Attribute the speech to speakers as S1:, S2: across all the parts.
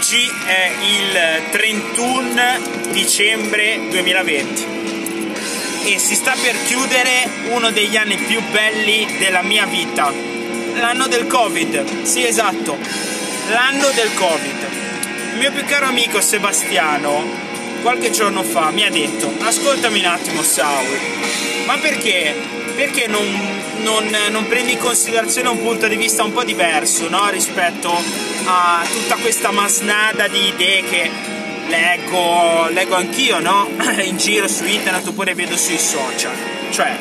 S1: Oggi è il 31 dicembre 2020 e si sta per chiudere uno degli anni più belli della mia vita. L'anno del Covid, sì esatto, l'anno del Covid. Il mio più caro amico Sebastiano, qualche giorno fa, mi ha detto, ascoltami un attimo Saul, ma perché? Perché non non, non, prendi in considerazione un punto di vista un po' diverso no? rispetto a tutta questa masnada di idee che leggo, leggo anch'io no? in giro su internet oppure vedo sui social. Cioè,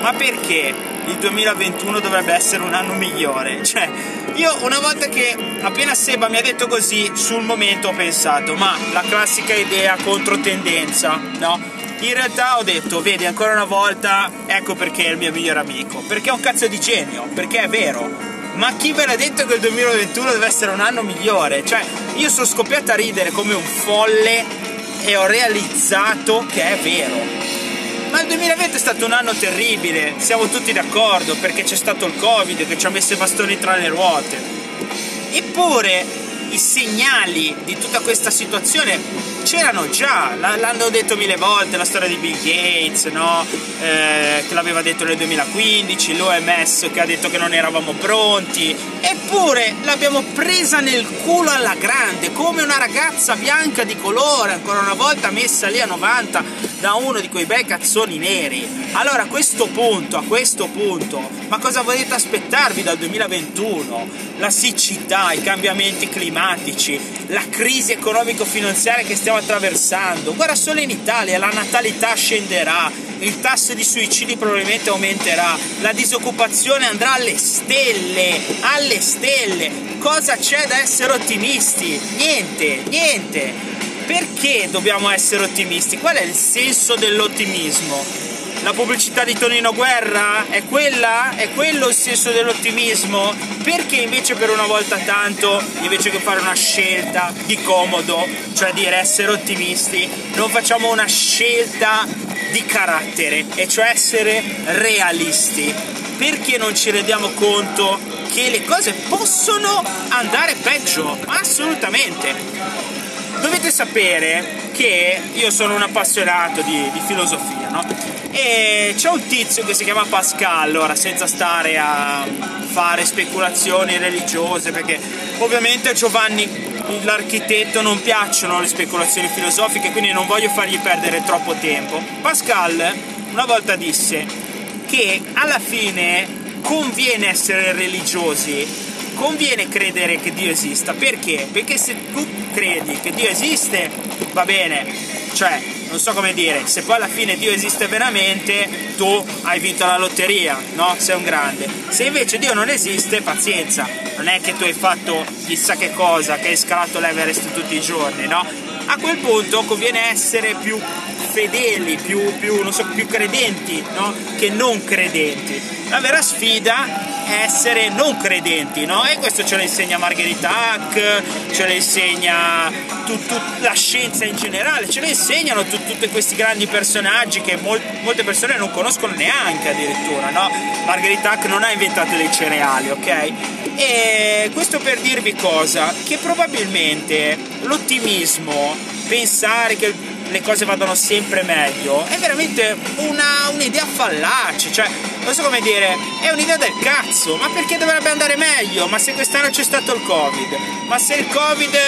S1: ma perché il 2021 dovrebbe essere un anno migliore? Cioè, io una volta che appena Seba mi ha detto così, sul momento ho pensato, ma la classica idea controtendenza, no? in realtà ho detto, vedi, ancora una volta, ecco perché è il mio migliore amico. Perché è un cazzo di genio, perché è vero. Ma chi ve l'ha detto che il 2021 deve essere un anno migliore? Cioè, io sono scoppiato a ridere come un folle e ho realizzato che è vero. Ma il 2020 è stato un anno terribile, siamo tutti d'accordo, perché c'è stato il Covid che ci ha messo i bastoni tra le ruote. Eppure i segnali di tutta questa situazione c'erano già, l'hanno detto mille volte, la storia di Bill Gates, no? Eh, che l'aveva detto nel 2015, l'OMS che ha detto che non eravamo pronti, eppure l'abbiamo presa nel culo alla grande, come una ragazza bianca di colore, ancora una volta messa lì a 90 da uno di quei bei cazzoni neri. Allora a questo punto, a questo punto, ma cosa volete aspettarvi dal 2021? La siccità, i cambiamenti climatici, la crisi economico-finanziaria che stiamo attraversando. Guarda solo in Italia, la natalità scenderà, il tasso di suicidi probabilmente aumenterà, la disoccupazione andrà alle stelle, alle stelle. Cosa c'è da essere ottimisti? Niente, niente. Perché dobbiamo essere ottimisti? Qual è il senso dell'ottimismo? La pubblicità di Tonino Guerra? È quella? È quello il senso dell'ottimismo? Perché invece per una volta tanto, invece che fare una scelta di comodo, cioè dire essere ottimisti, non facciamo una scelta di carattere, e cioè essere realisti? Perché non ci rendiamo conto che le cose possono andare peggio? Assolutamente. Dovete sapere che io sono un appassionato di, di filosofia, no? E c'è un tizio che si chiama Pascal, ora senza stare a fare speculazioni religiose, perché ovviamente a Giovanni l'architetto non piacciono le speculazioni filosofiche, quindi non voglio fargli perdere troppo tempo. Pascal una volta disse che alla fine conviene essere religiosi, conviene credere che Dio esista. Perché? Perché se tu credi che Dio esiste, va bene, cioè non so come dire, se poi alla fine Dio esiste veramente, tu hai vinto la lotteria, no? Sei un grande. Se invece Dio non esiste, pazienza, non è che tu hai fatto chissà che cosa, che hai scalato l'Everest tutti i giorni, no? A quel punto conviene essere più fedeli, più, più, so, più credenti, no? Che non credenti. La vera sfida essere non credenti, no? E questo ce lo insegna Margherita Hack, ce lo insegna tut, tut, la scienza in generale, ce lo insegnano tut, tutti questi grandi personaggi che mol, molte persone non conoscono neanche addirittura, no? Margherita Hack non ha inventato dei cereali, ok? E questo per dirvi cosa? Che probabilmente l'ottimismo, pensare che le cose vadano sempre meglio è veramente una, un'idea fallace, cioè non so come dire, è un'idea del cazzo, ma perché dovrebbe andare meglio? Ma se quest'anno c'è stato il Covid, ma se il Covid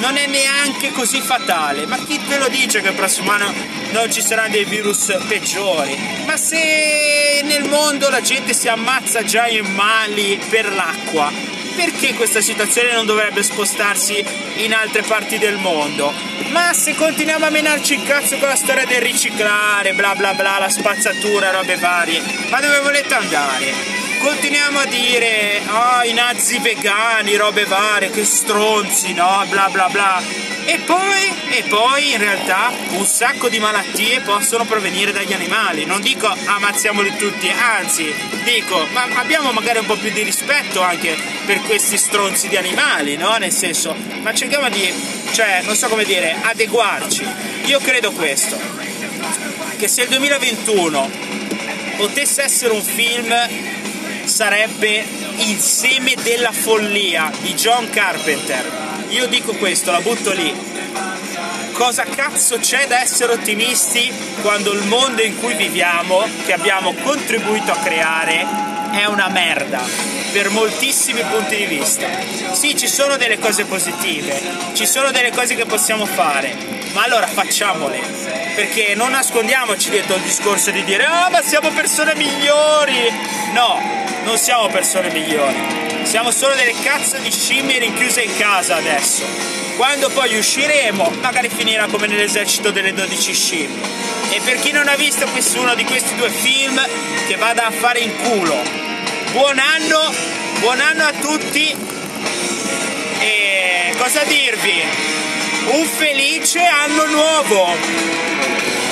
S1: non è neanche così fatale, ma chi te lo dice che il prossimo anno non ci saranno dei virus peggiori? Ma se nel mondo la gente si ammazza già in mali per l'acqua, perché questa situazione non dovrebbe spostarsi in altre parti del mondo? Ma se continuiamo a menarci il cazzo con la storia del riciclare, bla bla bla, la spazzatura, robe varie, ma dove volete andare? Continuiamo a dire, oh, i nazi vegani, robe varie, che stronzi, no? Bla bla bla. E poi, e poi in realtà un sacco di malattie possono provenire dagli animali. Non dico ammazziamoli tutti, anzi dico ma abbiamo magari un po' più di rispetto anche per questi stronzi di animali, no? Nel senso, ma cerchiamo di, cioè, non so come dire, adeguarci. Io credo questo, che se il 2021 potesse essere un film sarebbe Il seme della follia di John Carpenter io dico questo, la butto lì. Cosa cazzo c'è da essere ottimisti quando il mondo in cui viviamo, che abbiamo contribuito a creare, è una merda per moltissimi punti di vista. Sì, ci sono delle cose positive, ci sono delle cose che possiamo fare, ma allora facciamole, perché non nascondiamoci dietro il discorso di dire ah ma siamo persone migliori. No, non siamo persone migliori. Siamo solo delle cazzo di scimmie rinchiuse in casa adesso. Quando poi usciremo, magari finirà come nell'esercito delle 12 scimmie. E per chi non ha visto nessuno di questi due film, che vada a fare in culo. Buon anno, buon anno a tutti. E cosa dirvi? Un felice anno nuovo!